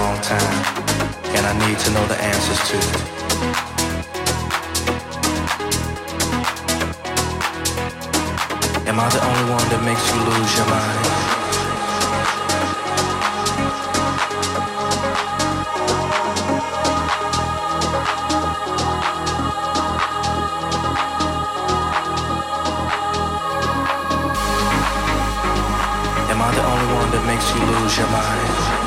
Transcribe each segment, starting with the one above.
long time, and I need to know the answers to. it. Am I the only one that makes you lose your mind? Am I the only one that makes you lose your mind.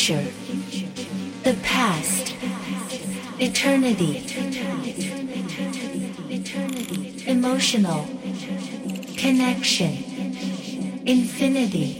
Future, the past, eternity, emotional, connection, infinity.